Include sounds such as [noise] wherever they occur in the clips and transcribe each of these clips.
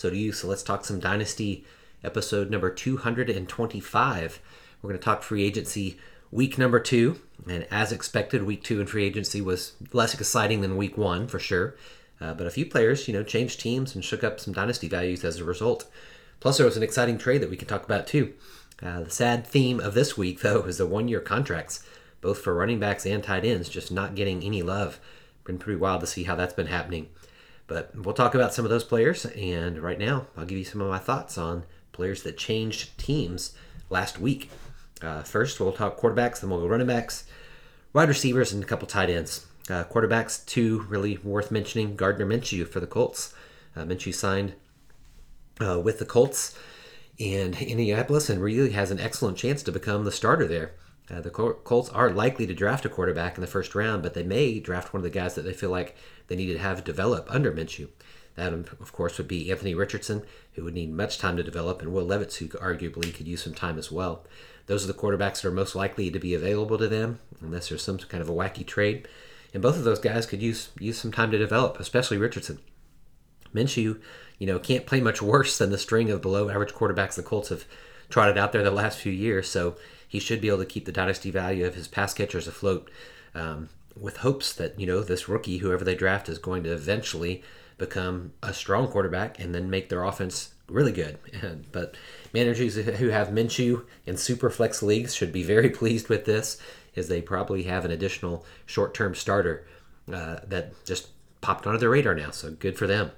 So do you. So let's talk some Dynasty episode number 225. We're going to talk free agency week number two. And as expected, week two in free agency was less exciting than week one for sure. Uh, but a few players, you know, changed teams and shook up some dynasty values as a result. Plus, there was an exciting trade that we can talk about too. Uh, the sad theme of this week, [laughs] though, is the one year contracts, both for running backs and tight ends, just not getting any love. Been pretty wild to see how that's been happening. But we'll talk about some of those players, and right now I'll give you some of my thoughts on players that changed teams last week. Uh, first, we'll talk quarterbacks, then we'll go running backs, wide receivers, and a couple tight ends. Uh, quarterbacks, two really worth mentioning. Gardner Minshew for the Colts. Uh, Minshew signed uh, with the Colts in Indianapolis and really has an excellent chance to become the starter there. Uh, the Colts are likely to draft a quarterback in the first round, but they may draft one of the guys that they feel like they need to have develop under Minshew. That, of course, would be Anthony Richardson, who would need much time to develop, and Will Levis, who arguably could use some time as well. Those are the quarterbacks that are most likely to be available to them, unless there's some kind of a wacky trade. And both of those guys could use use some time to develop, especially Richardson. Minshew, you know, can't play much worse than the string of below average quarterbacks the Colts have trotted out there the last few years. So he should be able to keep the dynasty value of his pass catchers afloat um, with hopes that, you know, this rookie, whoever they draft, is going to eventually become a strong quarterback and then make their offense really good. [laughs] but managers who have Minshew in super flex leagues should be very [laughs] pleased with this, as they probably have an additional short term starter uh, that just popped onto their radar now. So good for them.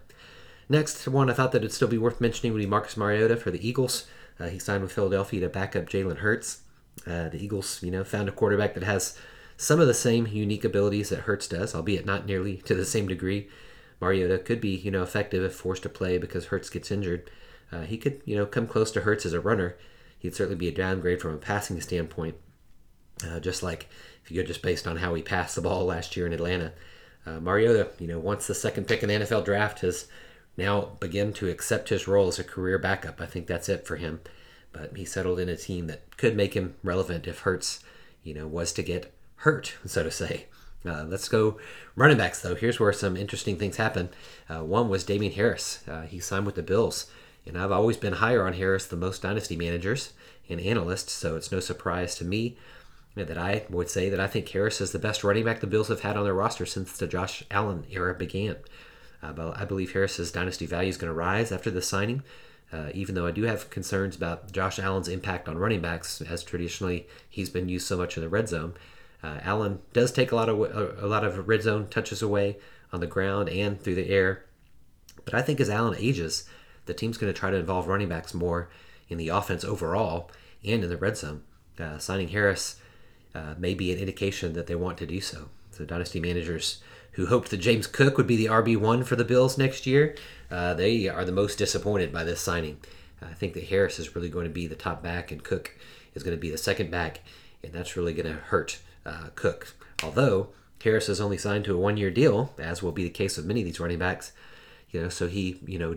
Next one I thought that it'd still be worth mentioning would be Marcus Mariota for the Eagles. Uh, he signed with Philadelphia to back up Jalen Hurts. Uh, the Eagles, you know, found a quarterback that has some of the same unique abilities that Hurts does, albeit not nearly [laughs] to the same degree. Mariota could be, you know, effective if forced to play because Hurts gets injured. Uh, he could, you know, come close to Hurts as a runner. He'd certainly be a downgrade from a passing standpoint, uh, just like if you go just based on how he passed the ball last year in Atlanta. Uh, Mariota, you know, once the second pick in the NFL draft, has now begun to accept his role as a career backup. I think that's it for him but he settled in a team that could make him relevant if Hurts, you know, was to get hurt, so to say. Uh, let's go running backs, though. Here's where some interesting things happen. Uh, one was Damien Harris. Uh, he signed with the Bills, and I've always been higher on Harris than most dynasty managers and analysts, so it's no surprise to me that I would say that I think Harris is the best running back the Bills have had on their roster since the Josh Allen era began. Uh, but I believe Harris's dynasty value is going to rise after the signing. Uh, even though I do have concerns about Josh Allen's impact on running backs, as traditionally he's been used so much in the red zone. Uh, Allen does take a lot of a lot of red zone touches away on the ground and through the air, but I think as Allen ages, the team's going to try to involve running backs more in the offense overall and in the red zone. Uh, signing Harris uh, may be an indication that they want to do so. So dynasty managers who hoped that James Cook would be the RB1 for the Bills next year, uh, they are the most disappointed by this signing. I think that Harris is really going to be the top back and Cook is going to be the second back, and that's really going to hurt uh, Cook. Although Harris is only signed to a one year deal, as will be the case with many of these running backs, you know, so he, you know,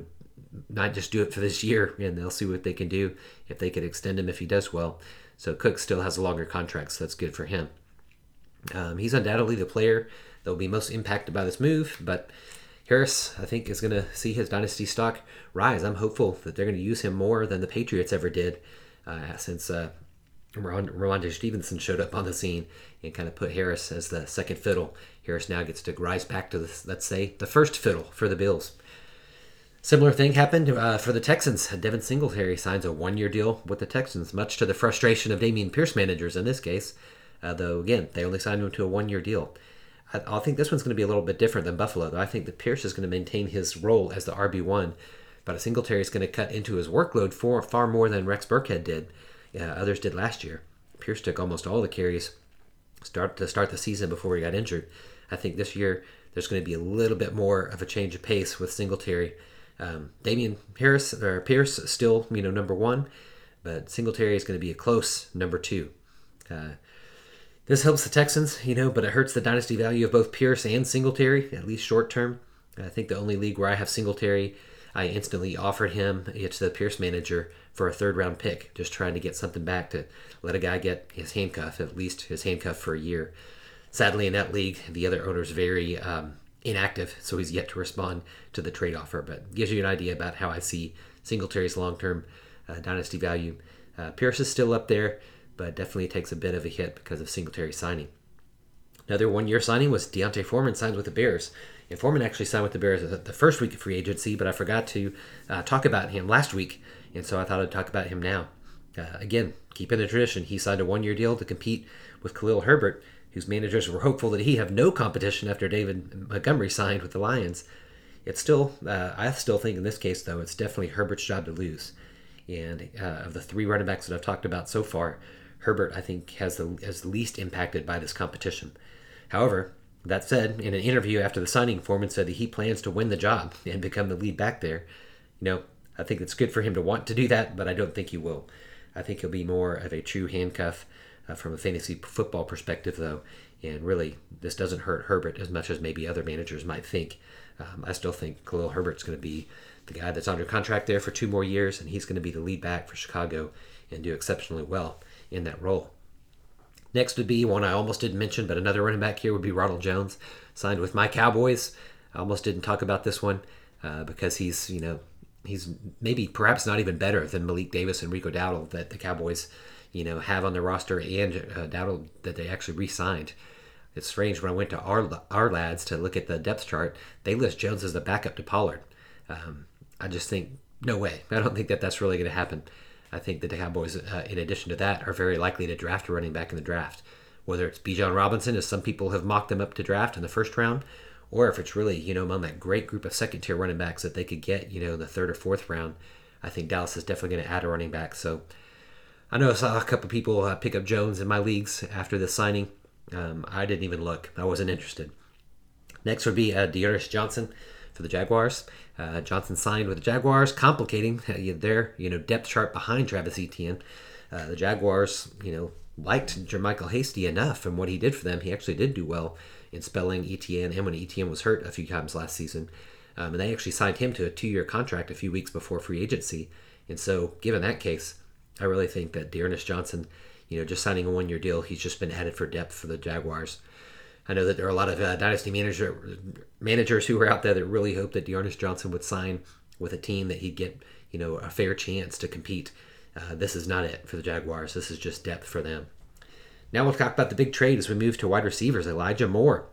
not just do it for this year and they'll see what they can do if they can extend him if he does well. So Cook still has a longer contract, so that's good for him. Um, he's undoubtedly the player that will be most impacted by this move, but Harris, I think, is going to see his dynasty stock rise. I'm hopeful that they're going to use him more than the Patriots ever did uh, since uh, Rhamondre Stevenson showed up on the scene and kind of put Harris as the second fiddle. Harris now gets to rise back to, the, let's say, the first fiddle for the Bills. Similar thing happened uh, for the Texans. Devin Singletary signs a one-year deal with the Texans, much to the frustration of Dameon Pierce managers in this case. Uh, though again, they only signed him to a one-year deal. I, I think this one's going to be a little bit different than Buffalo, though. I think that Pierce is going to maintain his role as the RB one, but Singletary is going to cut into his workload for far more than Rex Burkhead did. Uh, others did last year. Pierce took almost all the carries start to start the season before he got injured. I think this year there's going to be a little bit more of a change of pace with Singletary Um, Damian Harris or Pierce still, you know, number one, but Singletary is going to be a close number two. Uh, this helps the Texans, you know, but it hurts the dynasty value of both Pierce and Singletary, at least short term. I think the only league where I have Singletary, I instantly offered him it's the Pierce manager for a third round pick, just trying to get something back to let a guy get his handcuff, at least his handcuff for a year. Sadly, in that league, the other owner's very um, inactive, so he's yet to respond to the trade offer. But gives you an idea about how I see Singletary's long term uh, dynasty value. Uh, Pierce is still up there, but definitely takes a bit of a hit because of Singletary signing. Another one year signing was D'Onta Foreman signed with the Bears. And Foreman actually signed with the Bears the first week of free agency, but I forgot to uh, talk about him last week, and so I thought I'd talk about him now. Uh, again, keeping the tradition, he signed a one year deal to compete with Khalil Herbert, whose managers were hopeful that he have no competition after David Montgomery signed with the Lions. It's still, uh, I still think in this case, though, it's definitely Herbert's job to lose. And uh, of the three running backs that I've talked about so far, Herbert, I think, has the, has least impacted by this competition. However, that said, in an interview after the signing, Foreman said that he plans to win the job [laughs] and become the lead back there. You know, I think it's good for him to want to do that, but I don't think he will. I think he'll be more of a true handcuff uh, from a fantasy football perspective, though. And really, this doesn't hurt Herbert as much as maybe other managers might think. Um, I still think Khalil Herbert's going to be the guy that's under contract there for two more years, and he's going to be the lead back for Chicago and do exceptionally well in that role. Next would be one I almost didn't mention, but another running back here would be Ronald Jones, signed with my Cowboys. I almost didn't talk about this one uh, because he's, you know, he's maybe perhaps not even better than Malik Davis and Rico Dowdle that the Cowboys you know, have on their roster and uh, Dowdle that they actually re-signed. It's strange when I went to our Ourlads to look at the depth chart, they list Jones as the backup to Pollard. Um, I just think no way. I don't think that that's really going to happen. I think the Cowboys, uh, in addition to that, are very likely to draft a running back in the draft. Whether it's Bijan Robinson, as some people have mocked them up to draft in the first round, or if it's really you know among that great group of second tier running backs that they could get you know in the third or fourth round, I think Dallas is definitely going to add a running back. So I know I saw a couple people uh, pick up Jones in my leagues after the signing. Um, I didn't even look. I wasn't interested. Next would be uh, D'Ernest Johnson for the Jaguars. Uh, Johnson signed with the Jaguars, complicating uh, their you know depth chart behind Travis Etienne. Uh, the Jaguars, you know, liked JaMycal Hasty enough, and what he did for them, he actually did do well in spelling Etienne, and when Etienne was hurt a few times last season, um, and they actually signed him to a two-year contract a few weeks before free agency. And so, given that case, I really think that D'Ernest Johnson, you know, just signing a one year deal, he's just been added for depth for the Jaguars. I know that there are a lot of uh, dynasty manager managers who are out there that really hope that D'Ernest Johnson would sign with a team that he'd get, you know, a fair chance to compete. Uh, this is not it for the Jaguars. This is just depth for them. Now we'll talk about the big trade as we move to wide receivers. Elijah Moore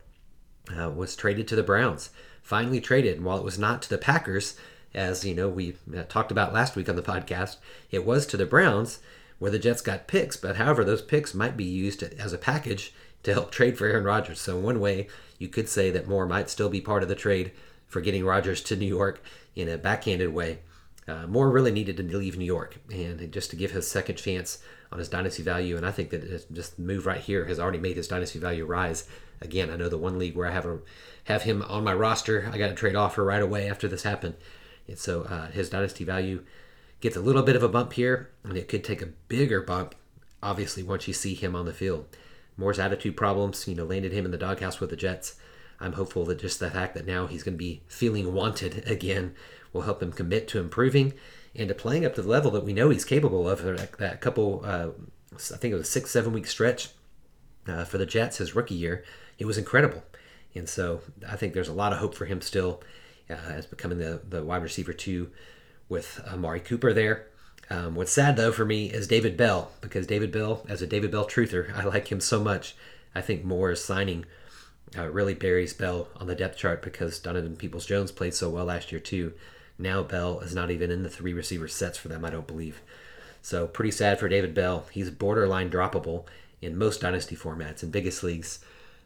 uh, was traded to the Browns. Finally traded, and while it was not to the Packers, as you know we uh, talked about last week on the podcast, it was to the Browns where the Jets got picks. But however, those picks might be used as a package to help trade for Aaron Rodgers. So one way you could say that Moore might still be part of the trade for getting Rodgers to New York in a backhanded way. Uh, Moore really needed to leave New York and just to give his second chance on his dynasty value. And I think that just the move right here has already made his dynasty value rise. Again, I know the one league where I have a, have him on my roster, I got a trade offer right away after this happened. And so uh, his dynasty value gets a little bit of a bump here, and it could take a bigger bump, obviously, once you see him on the field. Moore's attitude problems, you know, landed him in the doghouse with the Jets. I'm hopeful that just the fact that now he's going to be feeling wanted [laughs] again will help him commit to improving and to playing up to the level that we know he's capable of. That, couple, uh, I think it was a six, seven week stretch uh, for the Jets his rookie year, it was incredible. And so I think there's a lot of hope for him still uh, as becoming the, the wide receiver two with Amari Cooper there. Um, what's sad though for me is David Bell because David Bell, as a David Bell truther, [laughs] I like him so much. I think Moore's signing uh, really buries Bell on the depth chart because Donovan Peoples Jones played so well last year too. Now Bell is not even in the three receiver sets for them, I don't believe. So pretty sad for David Bell. He's borderline droppable in most dynasty formats. In biggest leagues,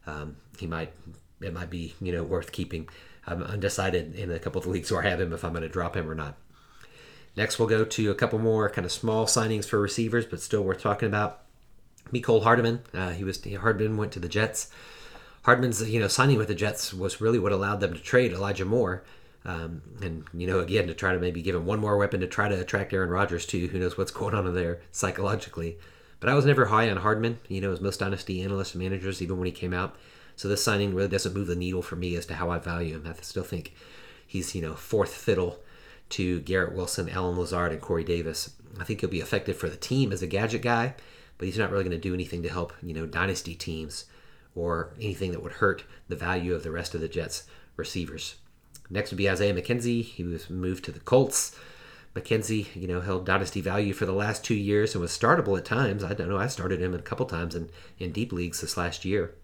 um, he might it might be you know worth keeping. I'm undecided in a couple of the leagues where I have him if I'm going to drop him or not. Next, we'll go to a couple more kind of small signings for receivers, but still worth talking about. Mecole Hardman, uh, he was Hardman went to the Jets. Hardman's you know signing with the Jets was really what allowed them to trade Elijah Moore. Um, and, you know, again, to try to maybe give him one more weapon to try to attract Aaron Rodgers to. Who knows what's going on in there psychologically. But I was never high on Hardman, you know, as most dynasty analysts and managers, even when he came out. So this signing really doesn't move the needle for me as to how I value him. I still think he's, you know, fourth fiddle to Garrett Wilson, Allen Lazard, and Corey Davis. I think he'll be effective for the team as a gadget guy, but he's not really going to do anything to help, you know, dynasty teams or anything that would hurt the value of the rest of the Jets receivers. Next would be Isaiah McKenzie. He was moved to the Colts. McKenzie, you know, held dynasty value for the last two years and was startable at times. I don't know. I started him a couple times in, in deep leagues this last year.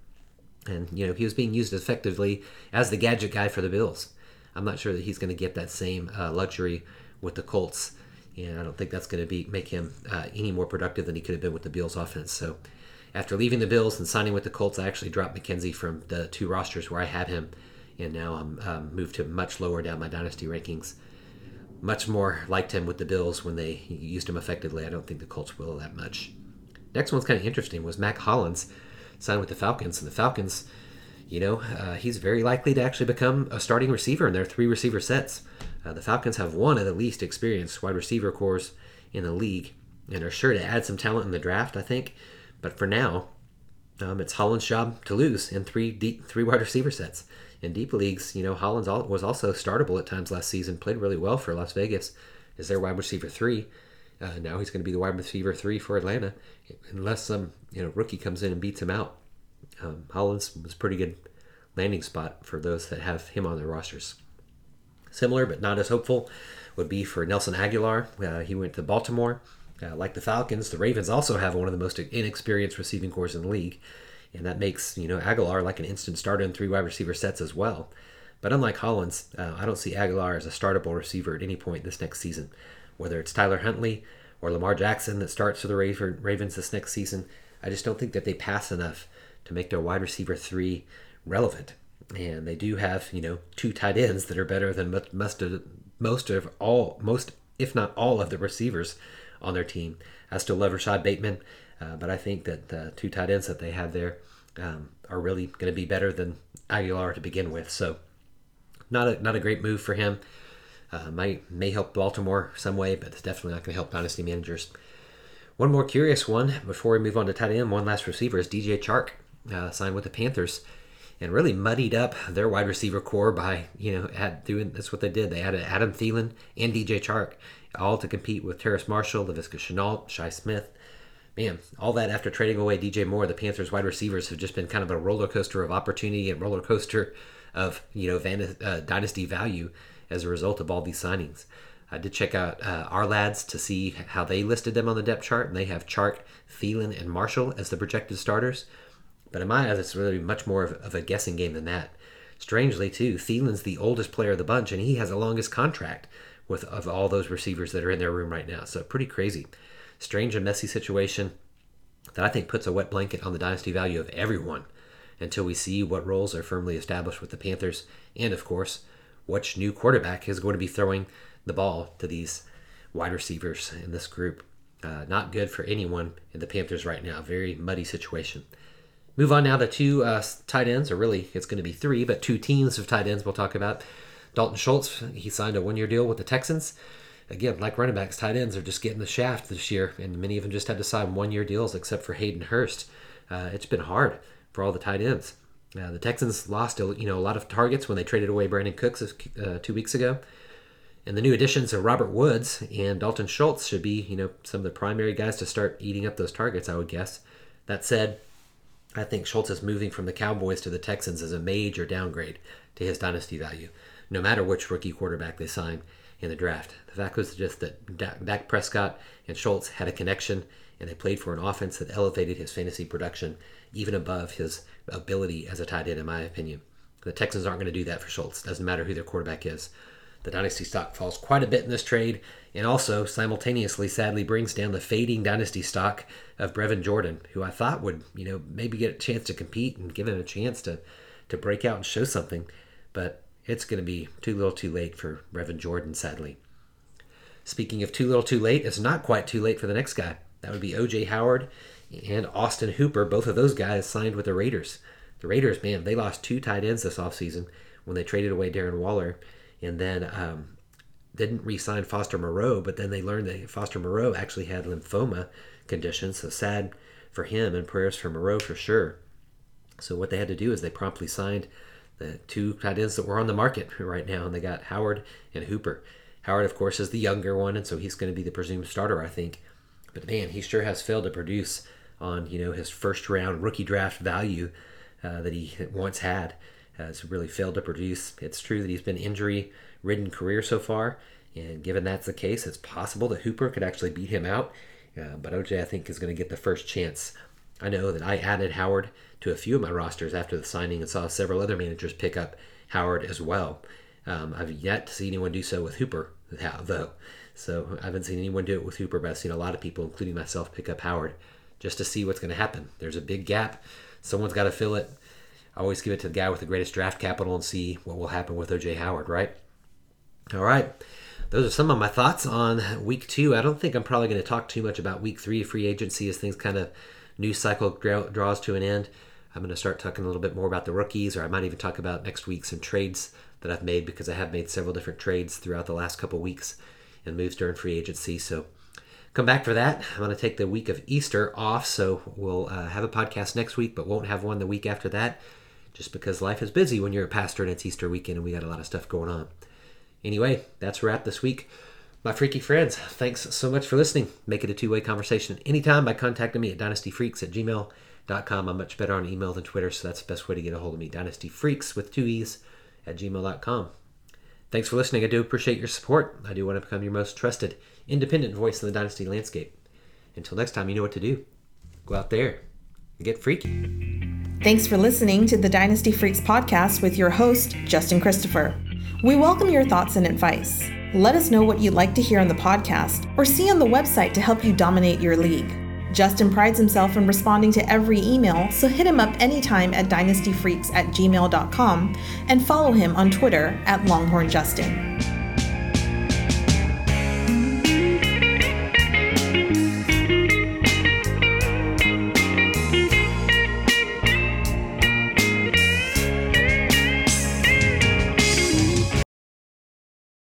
And, you know, he was being used effectively as the gadget guy for the Bills. I'm not sure that he's going to get that same uh, luxury with the Colts. And I don't think that's going to be make him uh, any more productive than he could have been with the Bills offense. So after leaving the Bills and signing with the Colts, I actually dropped McKenzie from the two rosters where I had him and now I'm um, moved to much lower down my dynasty rankings. Much more liked him with the Bills when they used him effectively. I don't think the Colts will that much. Next one's kind of interesting was Mack Hollins signed with the Falcons, and the Falcons, you know, uh, he's very likely to actually become a starting receiver in their three receiver sets. Uh, the Falcons have one of the least experienced wide receiver cores in the league, and are sure to add some talent in the draft, I think. But for now, um, it's Hollins' job to lose in three deep, three wide receiver sets in deep leagues, you know, Hollins was also startable at times last season, played really well for Las Vegas as their wide receiver three. Uh, now he's going to be the wide receiver three for Atlanta, unless some you know rookie comes in and beats him out. Um, Hollins was a pretty good landing spot for those that have him on their rosters. Similar but not as hopeful would be for Nelson Agholor. Uh, he went to Baltimore. Uh, like the Falcons, the Ravens also have one of the most inexperienced receiving corps in the league and that makes you know Agholor like an instant starter in three wide receiver sets as well. But unlike Hollins, uh, I don't see Agholor as a startable receiver at any point this next season. Whether it's Tyler Huntley or Lamar Jackson that starts for the Ravens this next season, I just don't think that they pass enough to make their wide receiver three relevant. And they do have you know two tight ends that are better than most of most of all most if not all of the receivers on their team. I still love Rashod Bateman. Uh, but I think that the two tight ends that they have there um, are really going to be better than Agholor to begin with. So not a not a great move for him. Uh, might may help Baltimore some way, but it's definitely not going to help dynasty managers. One more curious one before we move on to tight end. One last receiver is DJ Chark, uh, signed with the Panthers, and really muddied up their wide receiver corps by you know had doing that's what they did. They added Adam Thielen and DJ Chark, all to compete with Terrace Marshall, Laviska Shenault, Shi Smith, man, all that after trading away DJ Moore, the Panthers wide receivers have just been kind of a roller coaster of opportunity and roller coaster of you know van- uh, dynasty value as a result of all these signings. I did check out uh, Ourlads to see how they listed them on the depth chart, and they have Chark, Thielen, and Marshall as the projected starters. But in my eyes, it's really much more of, of a guessing game than that. Strangely, too, Thielen's the oldest player of the bunch, and he has the longest contract with of all those receivers that are in their room right now. So pretty crazy strange and messy situation that I think puts a wet blanket on the dynasty value of everyone until we see what roles are firmly established with the Panthers and, of course, which new quarterback is going to be throwing the ball to these wide receivers in this group. Uh, not good for anyone in the Panthers right now. Very muddy situation. Move on now to two uh, tight ends, or really it's going to be three, but two teams of tight ends we'll talk about. Dalton Schultz, he signed a one year deal with the Texans again, like running backs, tight ends are just getting the shaft this year, and many of them just had to sign one year deals, except for Hayden Hurst. Uh, it's been hard for all the tight ends. Uh, the Texans lost you know a lot of targets when they traded away Brandin Cooks uh, two weeks ago, and the new additions of Robert Woods and Dalton Schultz should be you know some of the primary guys to start eating up those targets. I would guess. That said, I think Schultz is moving from the Cowboys to the Texans is a major downgrade to his dynasty value, no matter which rookie quarterback they sign in the draft. The fact was just that Dak Prescott and Schultz had a connection and they played for an offense that elevated his fantasy production even above his ability as a tight end, in my opinion. The Texans aren't going to do that for Schultz. Doesn't matter who their quarterback is. The dynasty stock falls quite a bit in this trade, and also simultaneously, sadly, brings down the fading dynasty stock of Brevin Jordan, who I thought would, you know, maybe get a chance to compete and give him a chance to to break out and show something. But it's going to be too little too late for Brevin Jordan, sadly. Speaking of too little too late, it's not quite too late for the next guy. That would be OJ Howard and Austin Hooper. Both of those guys signed with the Raiders. The Raiders, man, they lost two tight ends this offseason when they traded away Darren Waller and then um, didn't re-sign Foster Moreau. But then they learned that Foster Moreau actually had lymphoma condition, so sad for him and prayers for Moreau for sure. So what they had to do is they promptly signed the two tight ends that were on the market [laughs] right now, and they got Howard and Hooper. Howard, of course, is the younger one, and so he's going to be the presumed starter, I think. But man, he sure has failed to produce on you know his first round rookie draft value uh, that he once had. Has really failed to produce. It's true that he's been injury ridden career so far, and given that's the case, it's possible that Hooper could actually beat him out. Uh, but OJ, I think, is going to get the first chance. I know that I added Howard to a few of my rosters after the signing and saw several other managers pick up Howard as well. Um, I've yet to see anyone do so with Hooper, though. So I haven't seen anyone do it with Hooper, but I've seen a lot of people, including myself, pick up Howard just to see what's going to happen. There's a big gap. Someone's got to fill it. I always give it to the guy with the greatest draft capital and see what will happen with OJ Howard, right? All right. Those are some of my thoughts on week two. I don't think I'm probably going to talk too much about week three free agency as things kind of news cycle draws to an end. I'm going to start talking a little bit more about the rookies, or I might even talk about next week some trades that I've made because I have made several different trades throughout the last couple weeks and moves during free agency. So come back for that. I'm going to take the week of Easter off, so we'll uh, have a podcast next week, but won't have one the week after that, just because life is busy when you're a pastor and it's Easter weekend and we got a lot of stuff going on. Anyway, that's wrap this week. My freaky friends, thanks so much for listening. Make it a two way conversation anytime by contacting me at dynastyfreaks at gmail.com. I'm much better on email than Twitter, so that's the best way to get a hold of me. Dynastyfreaks with two E's at gmail.com. Thanks for listening. I do appreciate your support. I do want to become your most trusted, independent voice in the Dynasty landscape. Until next time, you know what to do. Go out there and get freaky. Thanks for listening to the Dynasty Freaks podcast with your host, Justin Christopher. We welcome your thoughts and advice. Let us know what you'd like to hear on the podcast or see on the website to help you dominate your league. Justin prides himself in responding to every email, so hit him up anytime at dynastyfreaks at gmail.com and follow him on Twitter at LonghornJustin.